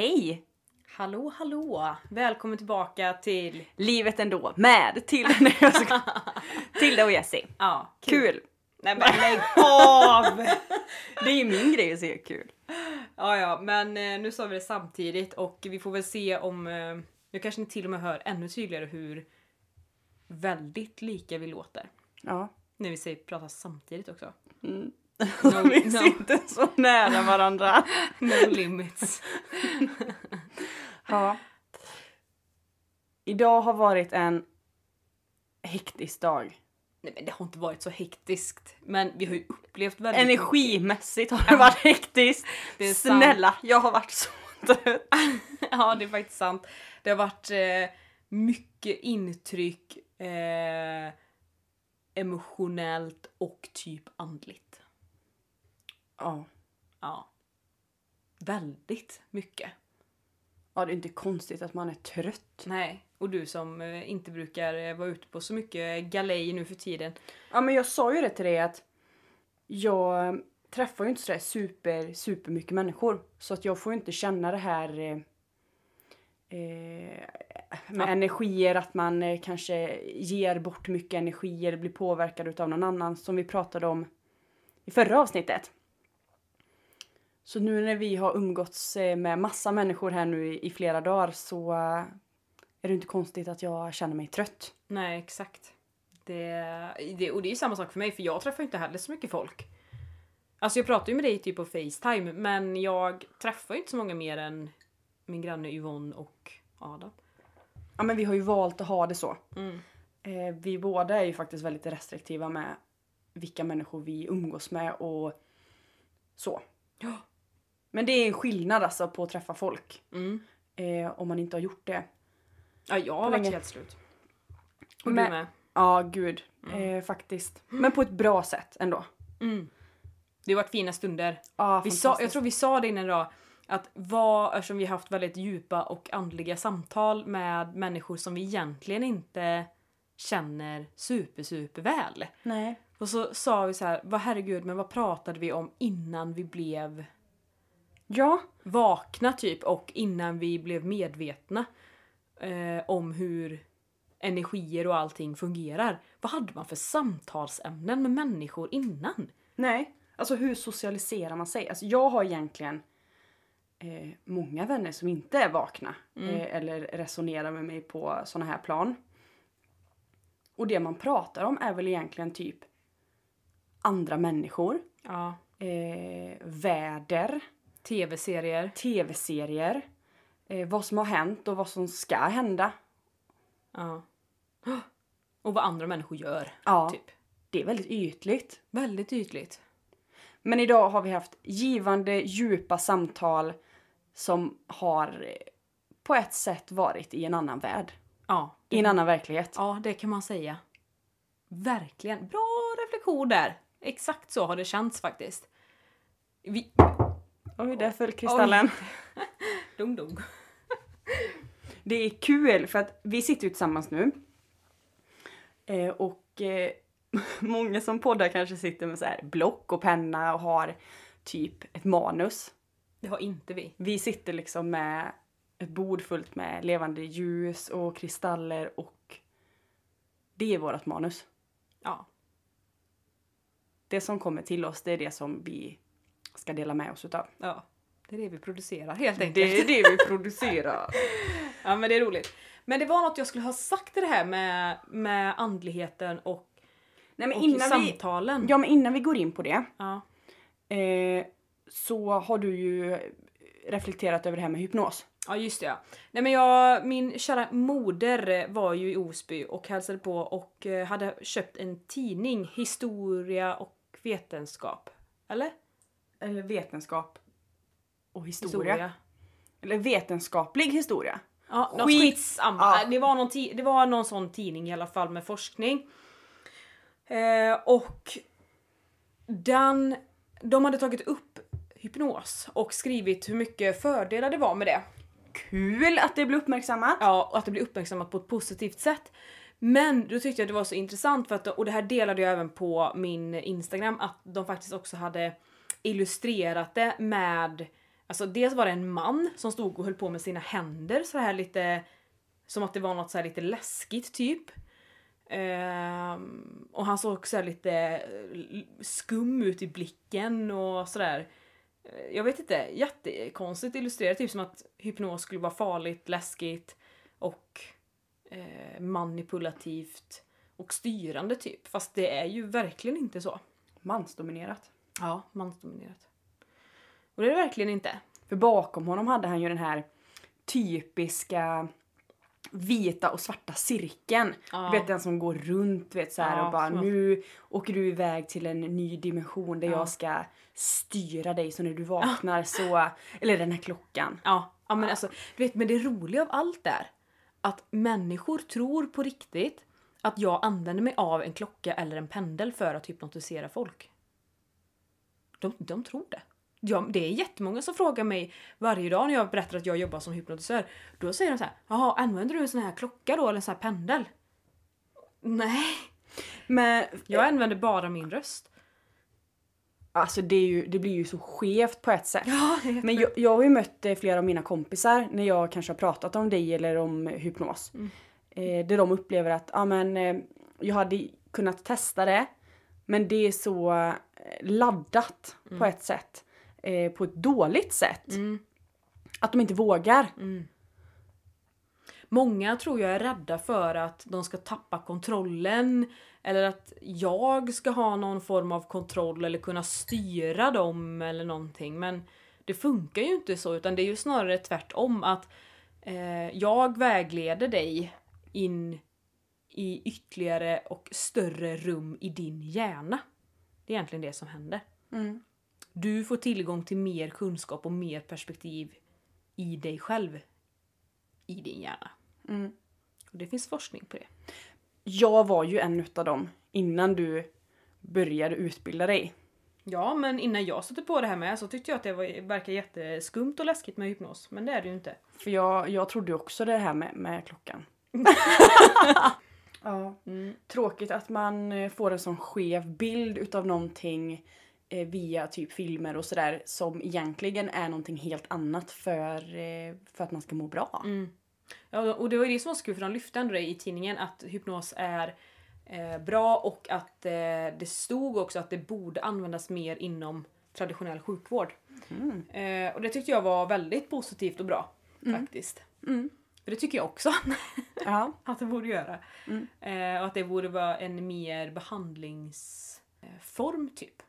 Hej! Hallå hallå! Välkommen tillbaka till... Livet ändå med nej, jag ska- Tilda och Jessie. Ja, Kul! Nej men lägg av! Det är ju min grej att se kul. ja ja, men eh, nu sa vi det samtidigt och vi får väl se om... Eh, nu kanske ni till och med hör ännu tydligare hur väldigt lika vi låter. Ja. När vi säger prata samtidigt också. Mm. No, Vi no, sitter så nära varandra. no limits. Ja. Idag har varit en hektisk dag. Nej men det har inte varit så hektiskt. Men vi har ju upplevt väldigt. Energimässigt har det varit hektiskt. Det är sant. Snälla, jag har varit så trött. Ja, det är faktiskt sant. Det har varit eh, mycket intryck eh, emotionellt och typ andligt. Ja. Ja. Väldigt mycket. ja, det är inte konstigt att man är trött. Nej, och du som eh, inte brukar eh, vara ute på så mycket galej nu för tiden. Ja men jag sa ju det till dig att jag träffar ju inte sådär super, super mycket människor. Så att jag får ju inte känna det här eh, eh, med Ja. energier, att man eh, kanske ger bort mycket energi eller blir påverkad utav någon annan som vi pratade om i förra avsnittet. Så nu när vi har umgåtts eh, med massa människor här nu i, i flera dagar så eh, är det inte konstigt att jag känner mig trött. Nej, exakt. Det, det, och det är ju samma sak för mig, för jag träffar ju inte heller så mycket folk. Alltså jag pratar ju med dig typ på Facetime, men jag träffar ju inte så många mer än min granne Yvonne och Adam. Ja men vi har ju valt att ha det så. Mm. Eh, vi båda är ju faktiskt väldigt restriktiva med vilka människor vi umgås med och så. Ja. Men det är en skillnad alltså på att träffa folk. Mm. Eh, om man inte har gjort det. Ja, jag har varit helt slut. Och Men- du med. Ja, gud. Eh, faktiskt. Men på ett bra sätt ändå. Mm. Det har varit fina stunder. Ja, Vi sa, jag tror vi sa det innan idag, att vad, eftersom vi har haft väldigt djupa och andliga samtal med människor som vi egentligen inte känner super super väl. Nej. Och så sa vi så här, vad herregud, men vad pratade vi om innan vi blev Ja. vakna typ och innan vi blev medvetna eh, om hur energier och allting fungerar. Vad hade man för samtalsämnen med människor innan? Nej. Alltså hur socialiserar man sig? Alltså jag har egentligen eh, många vänner som inte är vakna. Eh, eller resonerar med mig på såna här plan. Och det man pratar om är väl egentligen typ andra människor. Ja. eh, väder, Tv-serier. tv-serier, eh, vad som har hänt och vad som ska hända. Ja. Och vad andra människor gör. Ja, Typ. det är väldigt ytligt. Väldigt ytligt. Men idag har vi haft givande, djupa samtal som har eh, på ett sätt varit i en annan värld. Ja. I en annan verklighet. Ja, det kan man säga. Verkligen. Bra reflektion där. Exakt så har det känts faktiskt. Vi... Oj, där föll kristallen. Dum dum. Det är kul för att vi sitter ju tillsammans nu. Eh, och eh, många som poddar kanske sitter med så här block och penna och har typ ett manus. Det har inte vi. Vi sitter liksom med ett bord fullt med levande ljus och kristaller och det är vårt manus. Ja. Det som kommer till oss, det är det som vi ska dela med oss utav. Ja. Det är det vi producerar helt enkelt. Det är det vi producerar. Ja men det är roligt. Men det var något jag skulle ha sagt i det här med, med andligheten och, Nej men och innan vi, samtalen. ja, men innan vi går in på det Ja. eh, så har du ju reflekterat över det här med hypnos. Ja just det ja. Nej men jag, min kära moder var ju i Osby och hälsade på och eh, hade köpt en tidning, Historia och vetenskap. Eller? Eller vetenskap och historia. Eller vetenskaplig historia. Ja, Skit- skitsamma. Ja. Det, var någon det var någon sån tidning i alla fall med forskning. Eh, och den, de hade tagit upp hypnos och skrivit hur mycket fördelar det var med det. Kul att det blir uppmärksammat. Ja, och att det blir uppmärksammat på ett positivt sätt. Men då tyckte jag det var så intressant för att, och det här delade jag även på min Instagram, att de faktiskt också hade illustrerat det med Alltså dels var det en man som stod och höll på med sina händer så här lite som att det var något så här lite läskigt typ. Um, och han såg också lite eh, skum ut i blicken och sådär. Eh, jag vet inte, jättekonstigt illustrerat. Typ som att hypnos skulle vara farligt, läskigt och eh, manipulativt och styrande typ. Fast det är ju verkligen inte så. Mansdominerat. Ja, mansdominerat. Och det är det verkligen inte. För bakom honom hade han ju den här typiska vita och svarta cirkeln. Ja. Du vet den som går runt vet så här Ja, och bara som- nu åker du iväg till en ny dimension där Ja. jag ska styra dig så när du vaknar så... Eller den här klockan. Ja, ja men alltså, du vet, men det roliga av allt är att människor tror på riktigt att jag använder mig av en klocka eller en pendel för att hypnotisera folk. De, de tror det. Ja, det är jättemånga som frågar mig varje dag när jag berättar att jag jobbar som hypnotisör. Då säger de så här, jaha, använder du en sån här klocka då eller en sån här pendel? Nej, Men jag använder bara min röst. alltså det, ju, det blir ju så skevt på ett sätt. Ja, Men jag, jag har ju mött eh, flera av mina kompisar när jag kanske har pratat om dig eller om hypnos. Eh, där de upplever att ah, men, eh, jag hade kunnat testa det men det är så eh, laddat på ett sätt. Eh, på ett dåligt sätt. Mm. Att de inte vågar. Många tror jag är rädda för att de ska tappa kontrollen eller att jag ska ha någon form av kontroll eller kunna styra dem eller någonting. Men det funkar ju inte så utan det är ju snarare tvärtom att eh, jag vägleder dig in i ytterligare och större rum i din hjärna. Det är egentligen det som händer. Mm. Du får tillgång till mer kunskap och mer perspektiv i dig själv. I din hjärna. Mm. Och det finns forskning på det. Jag var ju en utav dem innan du började utbilda dig. Ja, men innan jag satte på det här med så tyckte jag att det var, verkar jätteskumt och läskigt med hypnos. Men det är det ju inte. För jag, jag trodde också det här med, med klockan. ja. Mm. Tråkigt att man eh, får en sån skev bild utav någonting eh, via typ filmer och sådär som egentligen är någonting helt annat för, eh, för att man ska må bra. Mm. Ja, och det var ju det som var så kul för de lyfte ändå det i tidningen att hypnos är eh, bra och att eh, det stod också att det borde användas mer inom traditionell sjukvård. Mm. Eh, och det tyckte jag var väldigt positivt och bra faktiskt. Mm. För det tycker jag också Ja. att det borde göra. Mm. Eh, och att det borde vara en mer behandlingsform typ.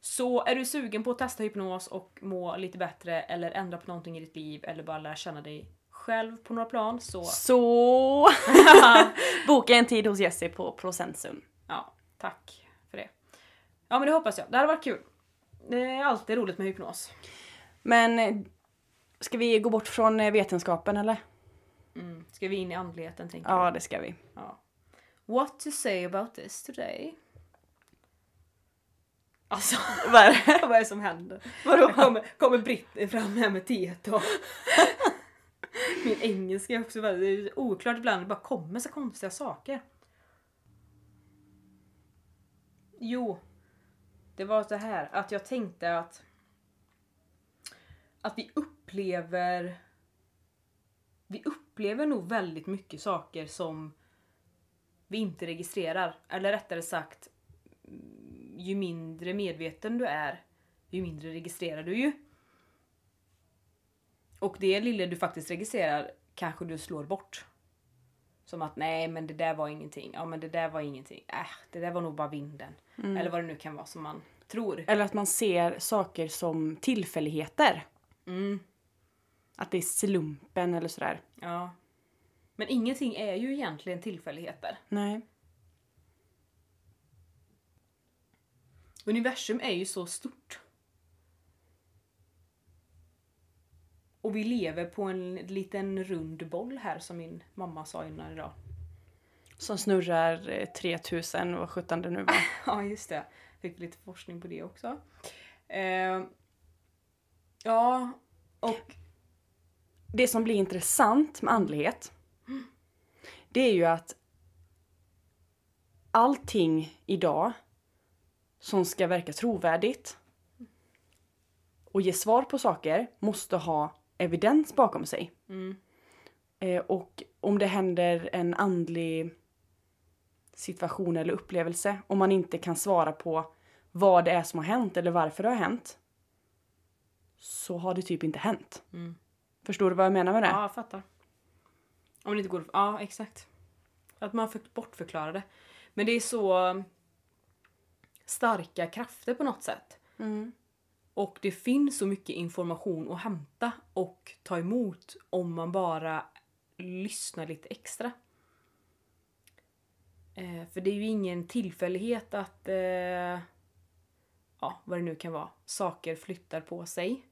Så är du sugen på att testa hypnos och må lite bättre eller ändra på någonting i ditt liv eller bara lära känna dig själv på några plan så Så boka en tid hos Jessie på Procensum. ja, tack för det. Ja men det hoppas jag. Det hade varit kul. Det är alltid roligt med hypnos. Men ska vi gå bort från eh, vetenskapen eller? Mm. Ska vi in i andligheten tänker Ja, det ska vi. Ja. What to say about this today? Alltså, Vad är det? vad är det som händer? Vadå? Jag kommer, kommer Britt fram här med teet och... Min engelska är också väldigt oklart ibland. Det bara kommer så konstiga saker. Jo. Det var så här att jag tänkte att... Att vi upplever... Vi upplever nog väldigt mycket saker som vi inte registrerar. Eller rättare sagt, mm, ju mindre medveten du är, ju mindre registrerar du ju. Och det lilla du faktiskt registrerar kanske du slår bort. Som att nej men det där var ingenting, ja men det där var ingenting, äh det där var nog bara vinden. Eller vad det nu kan vara som man tror. Eller att man ser saker som tillfälligheter. Mm, Att det är slumpen eller sådär. ja. Men ingenting är ju egentligen tillfälligheter. Nej. Universum är ju så stort. Och vi lever på en liten rund boll här som min mamma sa innan idag. Som snurrar eh, 3000 och 17 det nu var. Ja, just det. Fick lite forskning på det också. Eh, ja, och... Det som blir intressant med andlighet. Det är ju att allting idag som ska verka trovärdigt och ge svar på saker måste ha evidens bakom sig. Mm. Eh, och om det händer en andlig situation eller upplevelse, om man inte kan svara på vad det är som har hänt eller varför det har hänt, så har det typ inte hänt. Mm. Förstår du vad jag menar med det? Ja, jag fattar. Om det inte går... Ja, exakt. Att man för, bortförklarar det. Men det är så starka krafter på något sätt. Mm. Och det finns så mycket information att hämta och ta emot om man bara lyssnar lite extra. Eh, för det är ju ingen tillfällighet att, eh, ja vad det nu kan vara, saker flyttar på sig.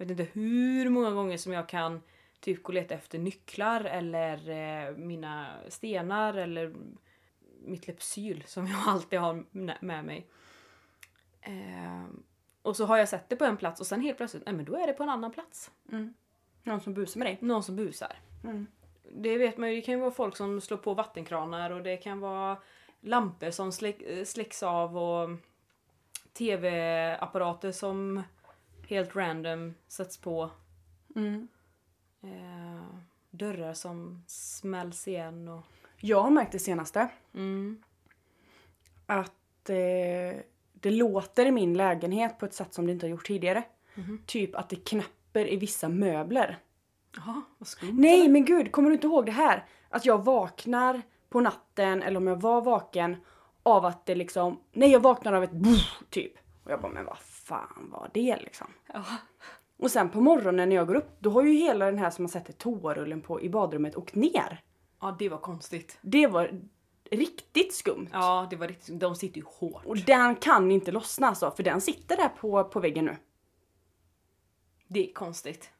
Jag vet inte hur många gånger som jag kan typ gå och leta efter nycklar eller eh, mina stenar eller mitt Lypsyl som jag alltid har med mig. Eh, och så har jag sett det på en plats och sen helt plötsligt, nej men då är det på en annan plats. Mm. Någon som busar med dig? Någon som busar. Mm. Det vet man ju, det kan ju vara folk som slår på vattenkranar och det kan vara lampor som släck, släcks av och tv-apparater som helt random sätts på. Mm. Eh, dörrar som smälls igen och... Jag har märkt det senaste Mm. att eh, det låter i min lägenhet på ett sätt som det inte har gjort tidigare. Mhm. Typ att det knäpper i vissa möbler. Jaha, vad skumt. Nej men gud, kommer du inte ihåg det här? Att jag vaknar på natten, eller om jag var vaken, av att det liksom... Nej jag vaknar av ett typ. Och jag bara, men vad fan var det liksom? Ja. Och sen på morgonen när jag går upp, då har ju hela den här som man sätter toarullen på i badrummet åkt ner. ja, det var konstigt. Det var riktigt skumt. Ja, det var riktigt De sitter ju hårt. Och den kan inte lossna alltså, för den sitter där på, på väggen nu. Det är konstigt.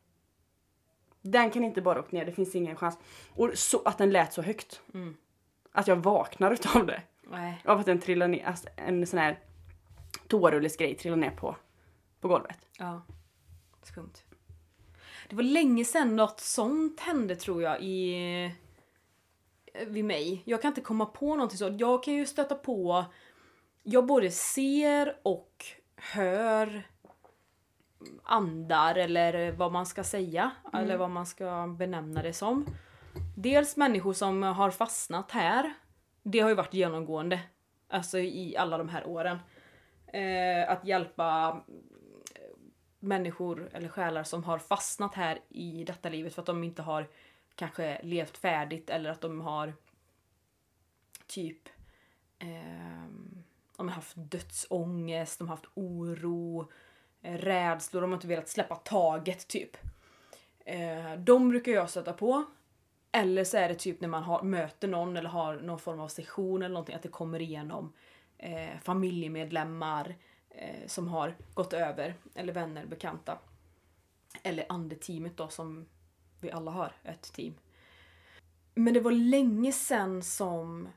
Den kan inte bara åka ner, det finns ingen chans. Och så, att den lät så högt. Mm. Att jag vaknar utav det. Nej. Av att den trillar ner, alltså en sån här toarullesgrej trillar ner på, på golvet. Ja. Skumt. Det var länge sedan något sånt hände tror jag i... Vid mig. Jag kan inte komma på någonting så. Jag kan ju stöta på... Jag både ser och hör andar eller vad man ska säga. Eller vad man ska benämna det som. Dels människor som har fastnat här. Det har ju varit genomgående. Alltså i alla de här åren. Eh, att hjälpa eh, människor eller själar som har fastnat här i detta livet för att de inte har kanske levt färdigt eller att de har typ eh, de har haft dödsångest, de har haft oro, eh, rädslor, de har inte velat släppa taget typ. Eh, de brukar jag stöta på. Eller så är det typ när man har, möter någon eller har någon form av session eller någonting att det kommer igenom eh, familjemedlemmar eh, som har gått över, eller vänner, bekanta. Eller andeteamet då som vi alla har, ett team. Men det var länge sedan som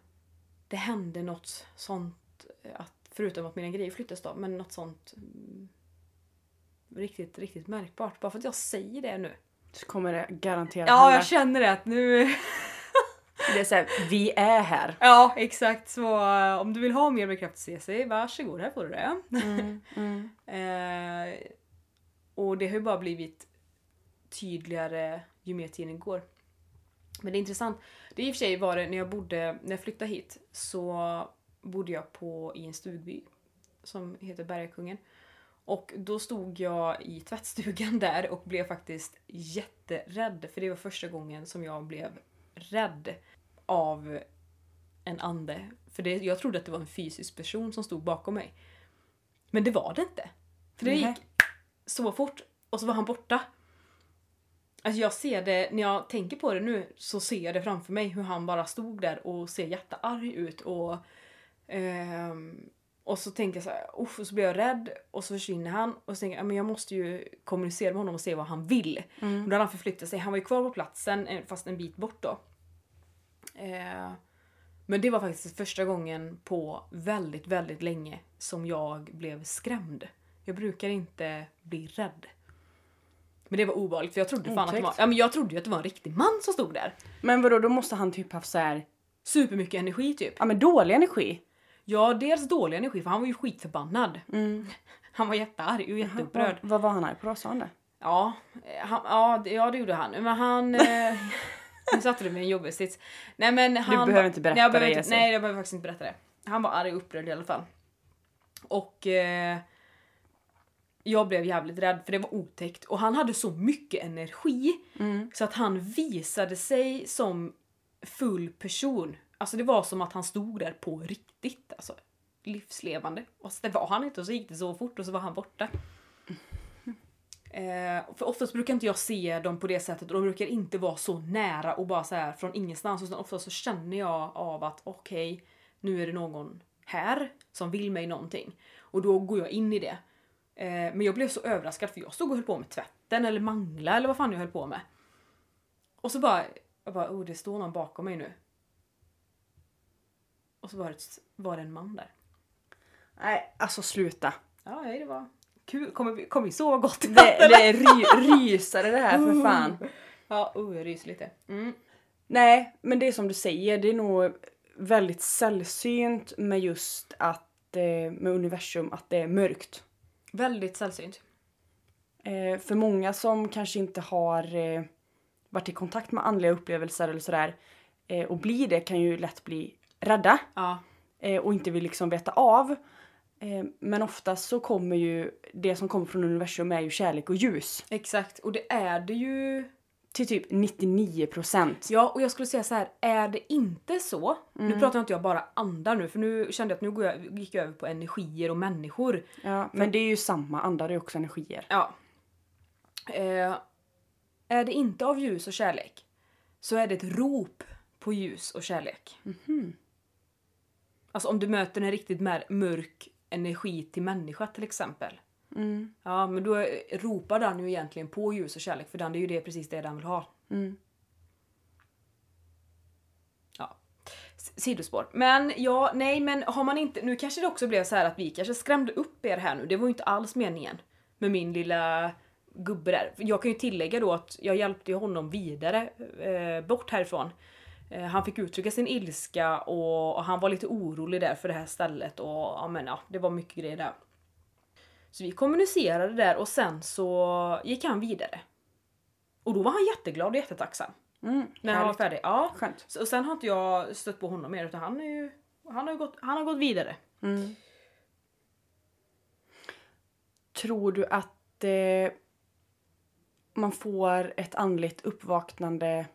det hände något sånt, eh, att, förutom att mina grejer flyttades då, men något sånt mm, riktigt, riktigt märkbart. Bara för att jag säger det nu. Så kommer det garanterat Ja, hända. jag känner det att nu... Det är såhär, vi är här. Ja, exakt. Så eh, om du vill ha mer bekräftelse, varsågod, här får du det. Mm, mm. Eh, och det har ju bara blivit tydligare ju mer tiden går. Men det är intressant. Det är i och för sig var det när jag bodde, när jag flyttade hit så bodde jag på, i en stugby som heter Bergakungen. Och då stod jag i tvättstugan där och blev faktiskt jätterädd. För det var första gången som jag blev rädd av en ande. För det, jag trodde att det var en fysisk person som stod bakom mig. Men det var det inte. För det Nähä. gick så fort och så var han borta. Alltså jag ser det, när jag tänker på det nu så ser jag det framför mig hur han bara stod där och ser jättearg ut och ehm, och så tänker jag så här, "Uff", och så blir jag rädd och så försvinner han och så tänker jag, "Ja, men jag måste ju kommunicera med honom och se vad han vill. Och då hade han förflyttat sig, han var ju kvar på platsen eh, fast en bit bort då. Eh, men det var faktiskt första gången på väldigt, väldigt länge som jag blev skrämd. Jag brukar inte bli rädd. Men det var obehagligt för jag trodde fan att det var, ja, men jag trodde ju att det var en riktig man som stod där. Men vadå, då måste han typ haft så här, Supermycket energi typ. ja men dålig energi. Ja, dels dålig energi för han var ju skitförbannad. Mm. Han var jättearg och jätteupprörd. Vad, var han arg på då? Sa han det? Ja, eh, han, ja, det- ja, det gjorde han. Men han... Nu satte du mig i en jobbig sits. Nej men han... behöver inte berätta nej, jag behöver det, inte. Nej, jag behöver faktiskt inte berätta det. Han var arg och upprörd i alla fall. Och... Eh, jag blev jävligt rädd för det var otäckt och han hade så mycket energi Mm. så att han visade sig som full person. Alltså det var som att han stod där på riktigt. Alltså livslevande. Och så det var han inte och så gick det så fort och så var han borta. Eh, för oftast brukar inte jag se dem på det sättet och de brukar inte vara så nära och bara så här från ingenstans. Utan oftast så känner jag av att okej, nu är det någon här som vill mig någonting. Och då går jag in i det. Eh, men jag blev så överraskad för jag stod och höll på med tvätten eller mangla eller vad fan jag höll på med. Och så bara, jag bara, oh det står någon bakom mig nu. Och så var det, var det en man där. Nej, alltså sluta. Ja, nej, det var kul. Kommer vi, kommer vi sova gott i Det, natt, eller? det är ry, rysare det här för fan. Ja, jag ryser lite. Mm. Nej, men det är som du säger, det är nog väldigt sällsynt med just att eh, med universum att det är mörkt. Väldigt sällsynt. Eh, för många som kanske inte har eh, varit i kontakt med andliga upplevelser eller sådär och blir det kan ju lätt bli rädda Ja, och inte vill liksom veta av. Eh, men oftast så kommer ju det som kommer från universum är ju kärlek och ljus. exakt. Och det är det ju. Till typ 99 procent. Ja, och jag skulle säga så här, är det inte så? Nu pratar inte jag bara andar nu, för nu kände jag att nu går jag, gick jag över på energier och människor. Ja, men det är ju samma, andar är också energier. Ja. Eh, är det inte av ljus och kärlek så är det ett rop på ljus och kärlek. Alltså om du möter en riktigt mörk energi till människa till exempel. Mm. Ja, men då ropar den ju egentligen på ljus och kärlek för den är ju det precis det den vill ha. Mm. Ja. S- Sidospår. Men ja, nej men har man inte, nu kanske det också blev så här att vi kanske skrämde upp er här nu. Det var ju inte alls meningen med min lilla gubbe där. Jag kan ju tillägga då att jag hjälpte honom vidare eh, bort härifrån. Eh, han fick uttrycka sin ilska och, och han var lite orolig där för det här stället och ja men ja, det var mycket grejer där. Så vi kommunicerade där och sen så gick han vidare. Och då var han jätteglad och jättetacksam. Mm. När han var färdig. Ja. Skönt. Så, och sen har inte jag stött på honom mer utan han är ju, han har gått, han har gått vidare. Mm. Tror du att eh, man får ett andligt uppvaknande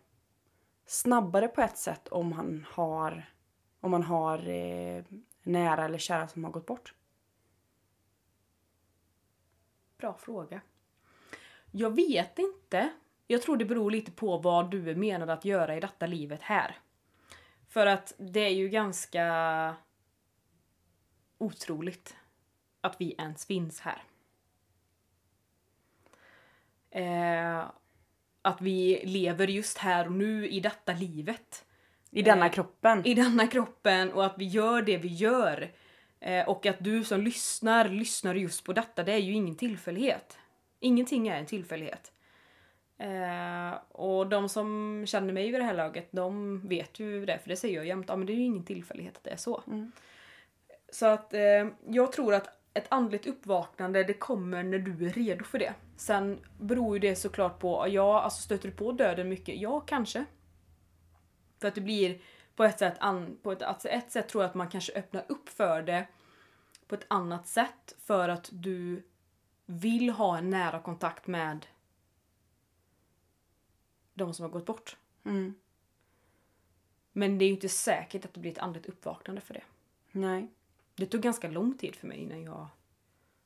snabbare på ett sätt om han har, om man har eh, nära eller kära som har gått bort? Bra fråga. Jag vet inte. Jag tror det beror lite på vad du är menad att göra i detta livet här. För att det är ju ganska otroligt att vi ens finns här. Eh, att vi lever just här och nu i detta livet. I denna Eh, kroppen? i denna kroppen och att vi gör det vi gör. Eh, och att du som lyssnar, lyssnar just på detta, det är ju ingen tillfällighet. Ingenting är en tillfällighet. Eh, och de som känner mig vid det här laget, de vet ju det, för det säger jag jämt. Ja, men det är ju ingen tillfällighet att det är så. Mm. Så att eh, jag tror att ett andligt uppvaknande, det kommer när du är redo för det. Sen beror ju det såklart på, ja, alltså stöter du på döden mycket? Ja, kanske. För att det blir på ett sätt, an, på ett, alltså ett sätt tror jag att man kanske öppnar upp för det på ett annat sätt för att du vill ha en nära kontakt med de som har gått bort. Mm. Men det är ju inte säkert att det blir ett andligt uppvaknande för det. Nej. Det tog ganska lång tid för mig innan jag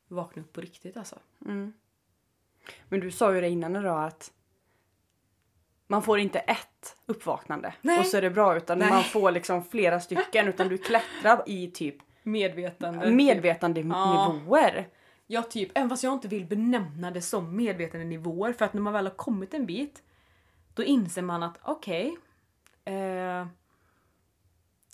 vaknade upp på riktigt alltså. Mm. Men du sa ju det innan idag att man får inte ett uppvaknande Nej. och så är det bra utan Nej. man får liksom flera stycken utan du klättrar i typ Medvetande. medvetandenivåer. Ja, typ. Även fast jag inte vill benämna det som medvetandenivåer för att när man väl har kommit en bit då inser man att okej, eh,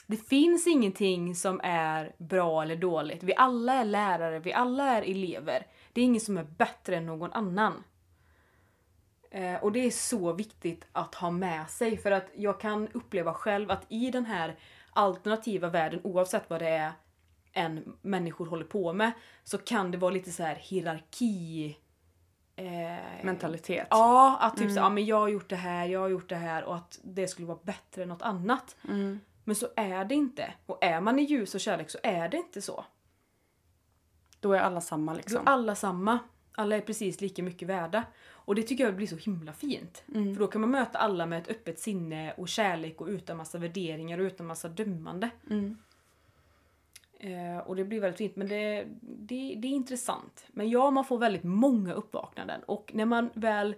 det finns ingenting som är bra eller dåligt. Vi alla är lärare, vi alla är elever. Det är ingen som är bättre än någon annan. Eh, och det är så viktigt att ha med sig för att jag kan uppleva själv att i den här alternativa världen, oavsett vad det är, än människor håller på med så kan det vara lite så här hierarki... Eh, Mentalitet. Ja, att typ så, ja, men jag har gjort det här, jag har gjort det här och att det skulle vara bättre än något annat. Mm. Men så är det inte. Och är man i ljus och kärlek så är det inte så. Då är alla samma Då liksom. är alla samma. Alla är precis lika mycket värda. Och det tycker jag blir så himla fint. Mm. För då kan man möta alla med ett öppet sinne och kärlek och utan massa värderingar och utan massa dömande. Mm. Eh, och det blir väldigt fint. Men det, det, det är intressant. Men ja, man får väldigt många uppvaknanden. Och när man väl...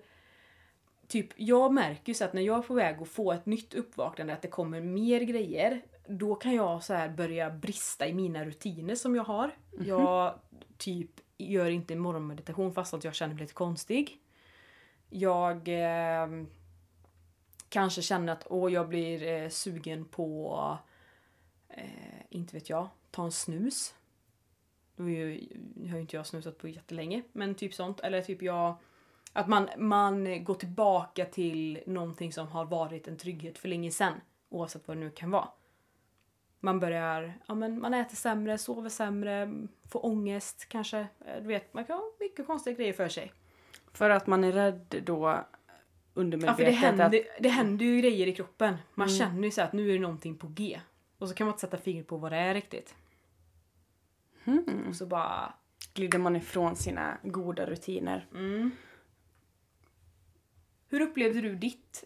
Typ, jag märker ju så att när jag är på väg att få ett nytt uppvaknande, att det kommer mer grejer. Då kan jag så här börja brista i mina rutiner som jag har. Jag typ gör inte morgonmeditation fast att jag känner mig lite konstig. Jag eh, kanske känner att åh, jag blir eh, sugen på, eh, inte vet jag, ta en snus. Då är ju, nu har ju inte jag snusat på jättelänge, men typ sånt. Eller typ jag, att man, man går tillbaka till någonting som har varit en trygghet för länge sedan. Oavsett vad det nu kan vara. Man börjar, ja men man äter sämre, sover sämre, får ångest kanske. Du vet, man kan ha mycket konstiga grejer för sig. För att man är rädd då Ja, undermedvetet för det händer, att... det händer ju grejer i kroppen. Man känner ju så att nu är det någonting på G. Och så kan man inte sätta fingret på vad det är riktigt. Hmm. Och så bara... glider man ifrån sina goda rutiner. Mm. Hur upplevde du ditt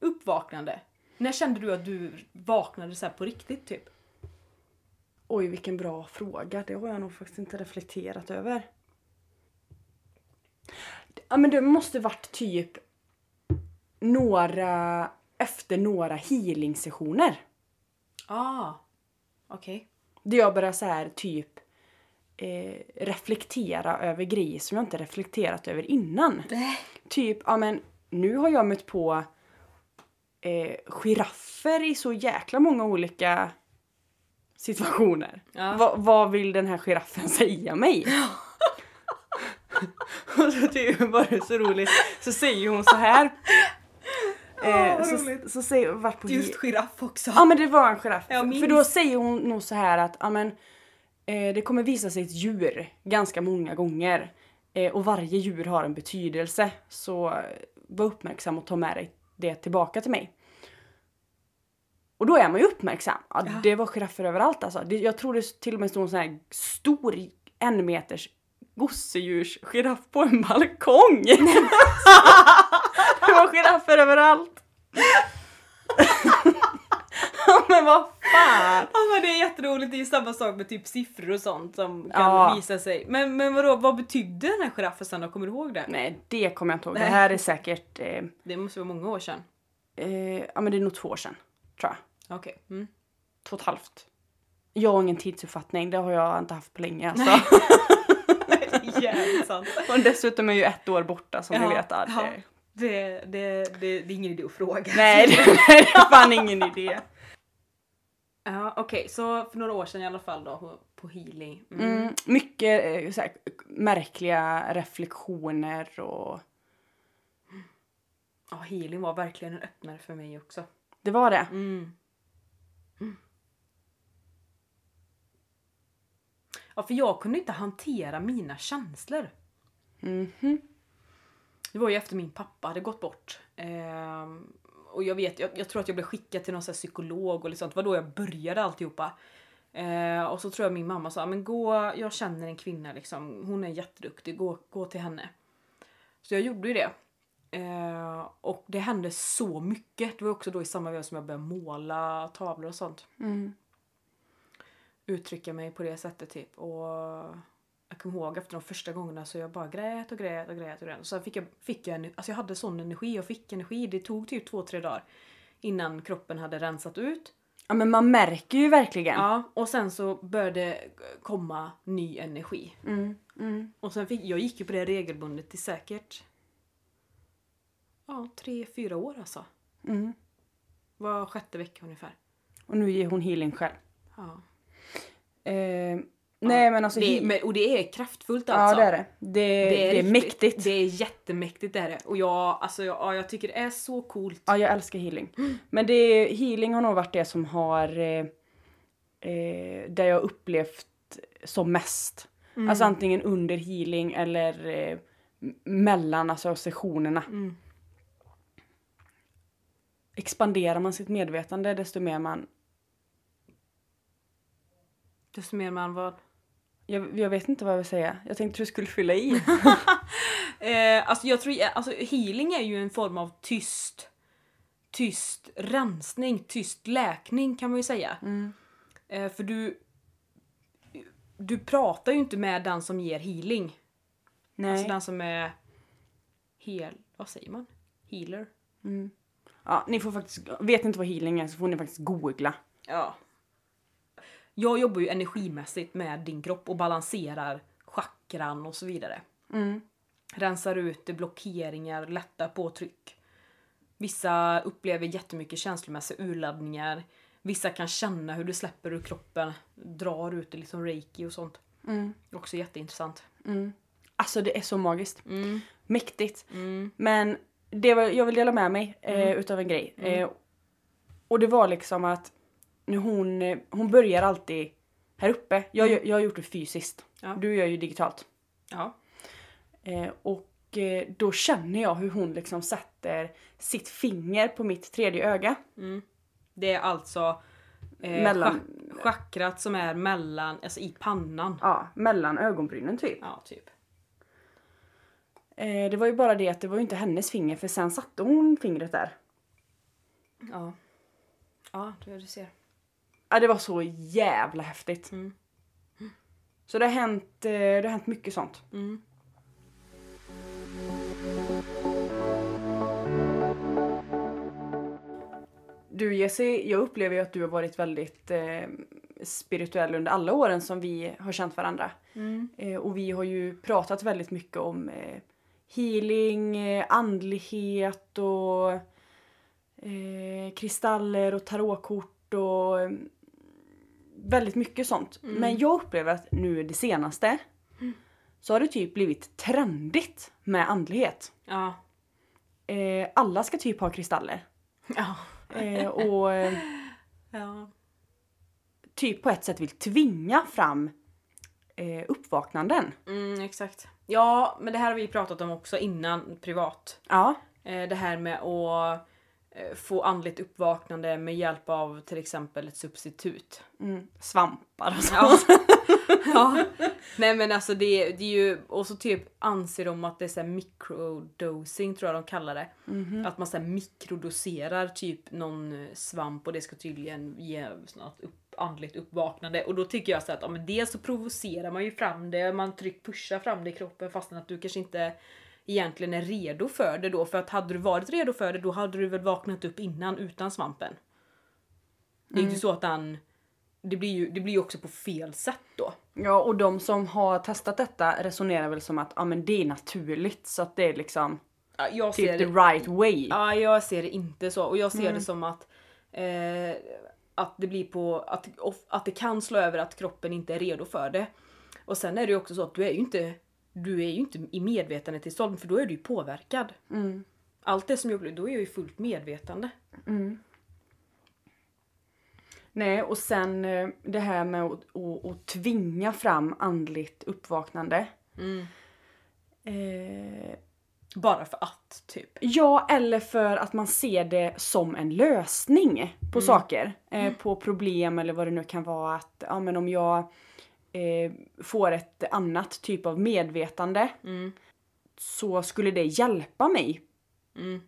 uppvaknande? När kände du att du vaknade så här på riktigt typ? Oj, vilken bra fråga. Det har jag nog faktiskt inte reflekterat över. Ja, men det måste varit typ några, efter några healing-sessioner. Ah, okej. Där jag började så här typ eh, reflektera över grejer som jag inte reflekterat över innan. Typ, ja men nu har jag mött på eh, giraffer i så jäkla många olika situationer. Ja. Va, vad vill den här giraffen säga mig? Och så typ var det så roligt. Så säger hon så här. Eh, vad så, roligt. så säger hon vart på Just giraff också. Ja men det var en giraff. Jag. För då säger hon nog så här att ja, men, eh, det kommer visa sig ett djur ganska många gånger. Eh, och varje djur har en betydelse. Så var uppmärksam och ta med dig det tillbaka till mig. Och då är man ju uppmärksam. Ja, Ja. Det var giraffer överallt alltså. Det, jag tror det till och med stod en sån här stor en meters gosedjurs giraff på en balkong. det var giraffer överallt. Men vad fan! Men det är jätteroligt, det är ju samma sak med typ siffror och sånt som kan Ja. visa sig. Men, men vadå, vad betydde den här giraffen sen då? Kommer du ihåg det? Nej, det kommer jag inte ihåg. Det Nej. här är säkert, eh, Det måste vara många år sedan. eh, ja men det är nog två år sedan. Tror jag. Okej. Mm. Två och ett halvt. Jag har ingen tidsuppfattning, det har jag inte haft på länge alltså. det är jävligt sant. Och dessutom är ju ett år borta som Ja, ni vet. Att, ja. Det, det, det, det är ingen idé att fråga. nej, det, det är fan ingen idé. Ja, Okej, så för några år sedan i alla fall då på- healing. Mm. Mm, mycket eh, så här, märkliga reflektioner och Ja, healing var verkligen en öppnare för mig också. det var det. Mm. Ja, för jag kunde inte hantera mina känslor. Mhm. Det var ju efter min pappa hade gått bort. Ehm, och jag vet, jag, jag tror att jag blev skickad till någon här psykolog och liksom, det var då jag började alltihopa. Ehm, och så tror jag min mamma sa, men gå, jag känner en kvinna liksom, hon är jätteduktig, gå, gå till henne. Så jag gjorde ju det. Ehm, och det hände så mycket. Det var också då i samma veva som jag började måla tavlor och sånt. Mm. Uttrycka mig på det sättet typ. Och jag kommer ihåg efter de första gångerna så jag bara grät och grät och grät och grät. Och sen fick jag, fick jag, alltså jag hade sån energi, jag fick energi. Det tog typ två, tre dagar innan kroppen hade rensat ut. Ja men man märker ju verkligen. Ja, och sen så började komma ny energi. Mm. Mm. Och sen fick, jag gick ju på det regelbundet i säkert ja, tre, fyra år alltså. Mm. Var sjätte vecka ungefär. Och nu ger hon healing själv. Ja. Eh, nej men alltså... Det, men, och det är kraftfullt ja alltså. det är det. Det, det är, riktigt- mäktigt. Det är jättemäktigt det är det. Och jag, alltså, jag, ja, jag tycker det är så coolt. Ja, jag älskar healing. Men det, healing har nog varit det som har... Eh, eh, där jag upplevt som mest. Alltså antingen under healing eller eh, mellan alltså sessionerna. Mm. Expanderar man sitt medvetande desto mer man... Desto mer man vad? Jag, jag vet inte vad jag vill säga. Jag tänkte du skulle fylla i. Eh, alltså jag tror, alltså healing är ju en form av tyst, tyst rensning, tyst läkning kan man ju säga. Mm. Eh, för du, du pratar ju inte med den som ger healing. Nej. Alltså den som är hel, vad säger man? Healer? Mm. Ja, ni får faktiskt, vet inte vad healing är så får ni faktiskt googla. Ja. Jag jobbar ju energimässigt med din kropp och balanserar chakran och så vidare. Mm. Rensar ut blockeringar, lättar på tryck. Vissa upplever jättemycket känslomässiga urladdningar. Vissa kan känna hur det släpper ur kroppen, drar ut det liksom reiki och sånt. Mm. Också jätteintressant. Mm. Alltså det är så magiskt. Mm. Mäktigt. Mm. Men det var, jag vill dela med mig eh, utav en grej. Eh, och det var liksom att hon, hon börjar alltid här uppe. Jag, jag har gjort det fysiskt. Ja. Du gör ju digitalt. Ja. Eh, och eh, då känner jag hur hon liksom sätter sitt finger på mitt tredje öga. Mm. Det är alltså eh, Mellan- chak- chakrat som är mellan, alltså i pannan. Ja, mellan ögonbrynen typ. Ja, typ. Eh, det var ju bara det att det var ju inte hennes finger för sen satte hon fingret där. Ja. Ja, du, du ser. Ja, det var så jävla häftigt. Mm. Så det har hänt, eh, det har hänt mycket sånt. Mm. Du Jessie, jag upplever ju att du har varit väldigt eh, spirituell under alla åren som vi har känt varandra. Mm. Eh, och vi har ju pratat väldigt mycket om eh, healing, eh, andlighet och eh, kristaller och tarotkort och väldigt mycket sånt. Mm. Men jag upplever att nu det senaste så har det typ blivit trendigt med andlighet. Ja. Eh, alla ska typ ha kristaller. Ja. Eh, och eh, Ja. typ på ett sätt vill tvinga fram eh, uppvaknanden. Mm, exakt. Ja, men det här har vi pratat om också innan privat. Ja. Eh, det här med att få andligt uppvaknande med hjälp av till exempel ett substitut. Mm, svampar och så. Ja. ja. Nej men alltså det, det är ju, och så typ anser de att det är så här microdosing tror jag de kallar det. Mhm. Att man så här mikrodoserar typ någon eh, svamp och det ska tydligen ge något upp, andligt uppvaknande. Och då tycker jag så att ja, men dels så provocerar man ju fram det, man tryck pushar fram det i kroppen fastän att du kanske inte egentligen är redo för det då. För att hade du varit redo för det då hade du väl vaknat upp innan utan svampen. Det är ju inte så att den... Det blir ju det blir också på fel sätt då. Ja, och de som har testat detta resonerar väl som att ja, men det är naturligt så att det är liksom Ja, Jag typ ser the det, right way. ja, jag ser det inte så. Och jag ser Mm. det som att eh, att det blir på att, att det kan slå över att kroppen inte är redo för det. Och sen är det ju också så att du är ju inte du är ju inte i medvetandetillstånd för då är du ju påverkad. Mm. Allt det som jag upplever, då är jag ju fullt medvetande. Mm. Nej, och sen eh, det här med att, att, att tvinga fram andligt uppvaknande. Eh, Bara för att, typ. ja, eller för att man ser det som en lösning på saker. Eh, På problem eller vad det nu kan vara. Att ja, men om jag eh, får ett annat typ av medvetande Mm. så skulle det hjälpa mig. Mm.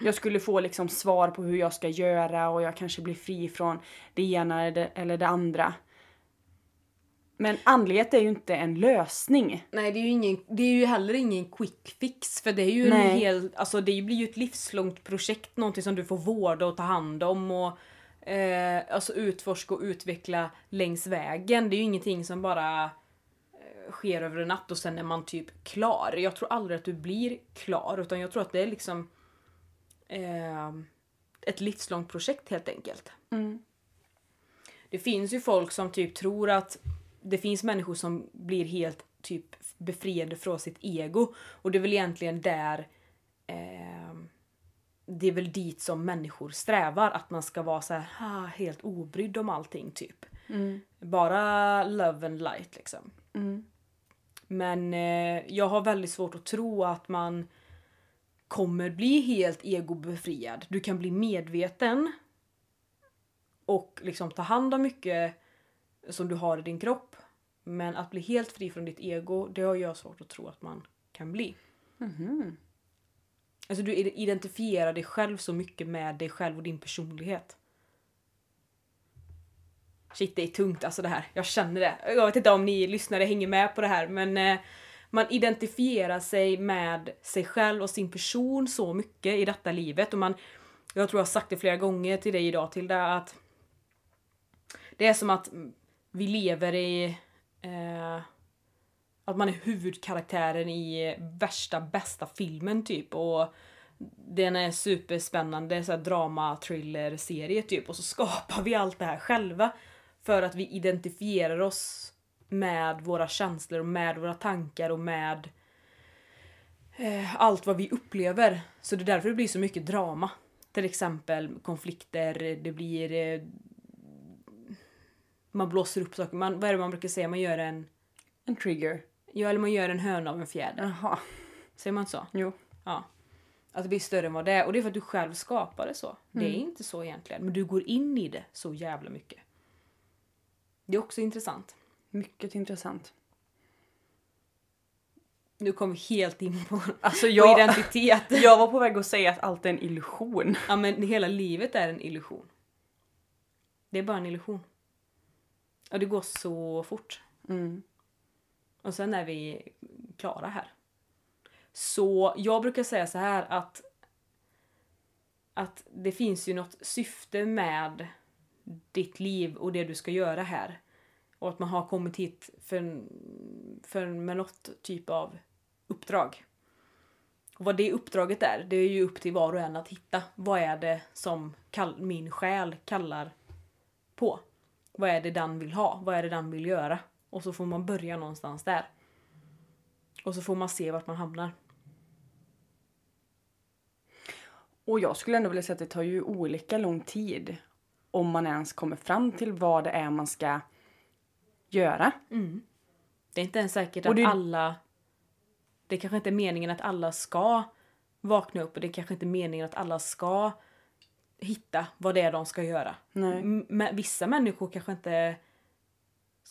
Jag skulle få liksom svar på hur jag ska göra och jag kanske blir fri från det ena eller det, andra. Men andlighet är ju inte en lösning. Nej det är ju ingen, det är ju heller ingen quick fix för det är ju en hel, alltså det blir ju ett livslångt projekt, någonting som du får vårda och ta hand om och eh, alltså utforska och utveckla längs vägen. Det är ju ingenting som bara eh, sker över en natt och sen är man typ klar. Jag tror aldrig att du blir klar utan jag tror att det är liksom eh, ett livslångt projekt helt enkelt. Det finns ju folk som typ tror att det finns människor som blir helt typ befriade från sitt ego. Och det är väl egentligen där eh, det är väl dit som människor strävar. Att man ska vara så här, ah, helt obrydd om allting typ. Mm. Bara love and light liksom. Mm. Men eh, jag har väldigt svårt att tro att man kommer bli helt egobefriad. Du kan bli medveten och liksom ta hand om mycket som du har i din kropp. Men att bli helt fri från ditt ego, det har jag svårt att tro att man kan bli. Mhm. Alltså du identifierar dig själv så mycket med dig själv och din personlighet. Shit, det är tungt alltså det här. Jag känner det. Jag vet inte om ni lyssnare hänger med på det här men eh, man identifierar sig med sig själv och sin person så mycket i detta livet och man jag tror jag har sagt det flera gånger till dig idag Tilda att det är som att vi lever i eh, att man är huvudkaraktären i värsta bästa filmen typ och den är superspännande så här drama thriller serie typ och så skapar vi allt det här själva för att vi identifierar oss med våra känslor och med våra tankar och med eh, allt vad vi upplever. Så det är därför det blir så mycket drama. Till exempel konflikter, det blir... Eh, man blåser upp saker. Man, vad är det man brukar säga? Man gör en... En trigger. Ja, eller man gör en höna av en fjäder. Jaha. Säger man inte så? Jo. Ja. Att det blir större än vad det är. Och det är för att du själv skapar det så. Det är Mm. inte så egentligen. Men du går in i det så jävla mycket. Det är också intressant. Mycket intressant. Nu kommer vi helt in på, Alltså på jag, identitet. jag var på väg att säga att allt är en illusion. Ja men hela livet är en illusion. Det är bara en illusion. Och det går så fort. Mm. Och sen är vi klara här. Så jag brukar säga så här att att det finns ju något syfte med ditt liv och det du ska göra här. Och att man har kommit hit för, för med något typ av uppdrag. Och vad det uppdraget är, det är ju upp till var och en att hitta. Vad är det som kall, min själ kallar på? Vad är det den vill ha? Vad är det den vill göra? Och så får man börja någonstans där. Och så får man se vart man hamnar. Och jag skulle ändå vilja säga att det tar ju olika lång tid om man ens kommer fram till vad det är man ska göra. Det är inte ens säkert att det- alla... Det kanske inte är meningen att alla ska vakna upp och det är kanske inte meningen att alla ska hitta vad det är de ska göra. Nej. M- Men vissa människor kanske inte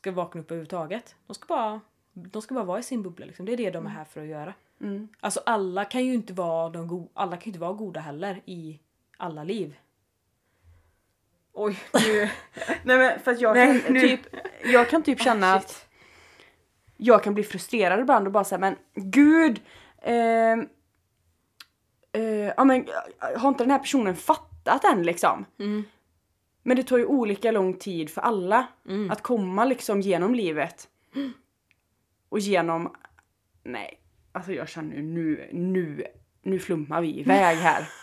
ska vakna upp överhuvudtaget. De ska bara, de ska bara vara i sin bubbla. Liksom. Det är det de är här för att göra. Mm. Alltså alla kan ju inte vara de go- alla kan ju inte vara goda heller i alla liv. Oj, nu... Nej men för att jag Nej, kan nu- typ, jag kan typ känna Ah, att jag kan bli frustrerad ibland och bara säga men gud. ehm, eh, ja men har inte den här personen fattat än liksom? Mm. Men det tar ju olika lång tid för alla Mm. att komma liksom genom livet. Och genom, nej, alltså jag känner ju nu, nu, nu flummar vi iväg här.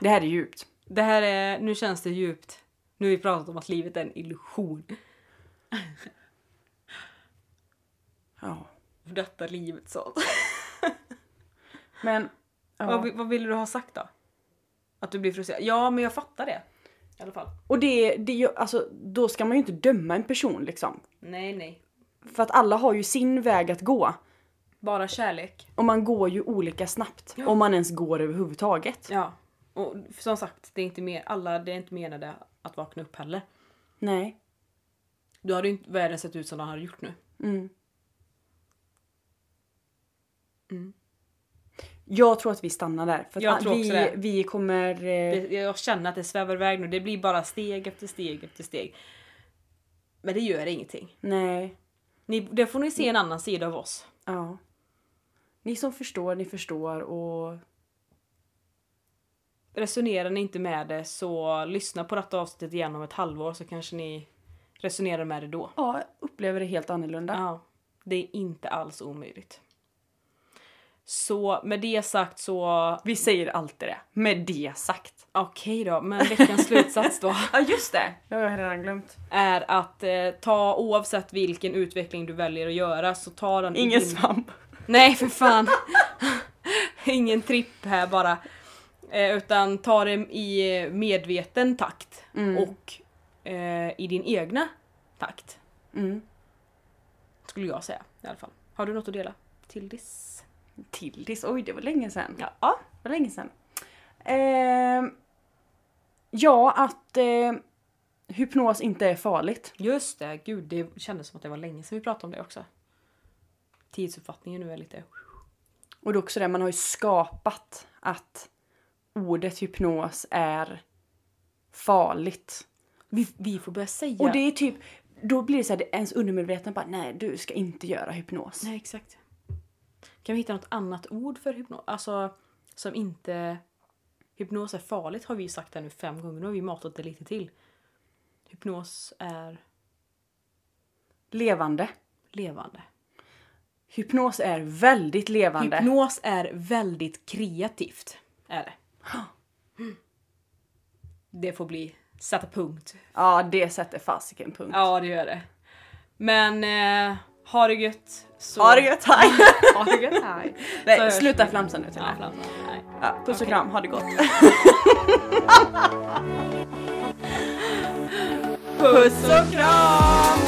Det här är djupt. Det här är, nu känns det djupt. Nu har vi pratat om att livet är en illusion. Ja. För detta livet så. Men, Vad, ja. vi- vad ville du ha sagt då? Att du blir frustrerad? Ja, men jag fattar det. I alla fall. Och det, det, alltså, då ska man ju inte döma en person liksom. Nej, nej. För att alla har ju sin väg att gå. Bara kärlek. Och man går ju olika snabbt. Om man ens går överhuvudtaget. Ja. Och som sagt, det är inte mer, alla det är inte menade att vakna upp heller. Nej. Då hade ju inte världen sett ut som den hade gjort nu. Mm. Mm. Jag tror att vi stannar där. För Jag tror vi, också det. vi kommer... Eh, Det, jag känner att det svävar iväg nu. Det blir bara steg efter steg efter steg. Men det gör ingenting. nej. Ni, det får ni se en annan sida av oss. Ja. Ni som förstår, ni förstår och... Resonerar ni inte med det så lyssna på detta avsnittet igen om ett halvår så kanske ni resonerar med det då. Ja, upplever det helt annorlunda. Ja, det är inte alls omöjligt. Så med det sagt så... Vi säger alltid det. Med det sagt. Okej då, men veckans slutsats då Ja, just det. Det har jag redan glömt. är att eh, ta oavsett vilken utveckling du väljer att göra så ta den Ingen din- svamp. Nej för fan. Ingen tripp här bara. Eh, utan ta det i medveten takt. Mm. Och eh, i din egna takt. Mm. Skulle jag säga i alla fall. Har du något att dela? Tildis? Tildis, oj det var länge sedan. Ja. Ja, det var länge sedan. Ehm, ja, att eh, hypnos inte är farligt. Just det, gud det kändes som att det var länge sedan vi pratade om det också. Tidsuppfattningen nu är lite... Och det är också det, man har ju skapat att ordet hypnos är farligt. Vi, vi får börja säga... Och det är typ, då blir det så här, ens undermedvetna bara nej du ska inte göra hypnos. Nej exakt. Kan vi hitta något annat ord för hypnos? Alltså som inte... Hypnos är farligt har vi sagt det nu fem gånger. Nu har vi matat det lite till. Hypnos är Levande. levande. Hypnos är väldigt levande. Hypnos är väldigt kreativt. Är det. Det får bli sätta punkt. ja, det sätter fasiken punkt. Ja det gör det. Men eh, ha det gött. Så... Ha det gött, hej! ha det gött, hej. Nej, sluta flamsa nu till Ja, flamsa. Nej. Ja, puss och Okej. kram, ha det gott. Puss och kram!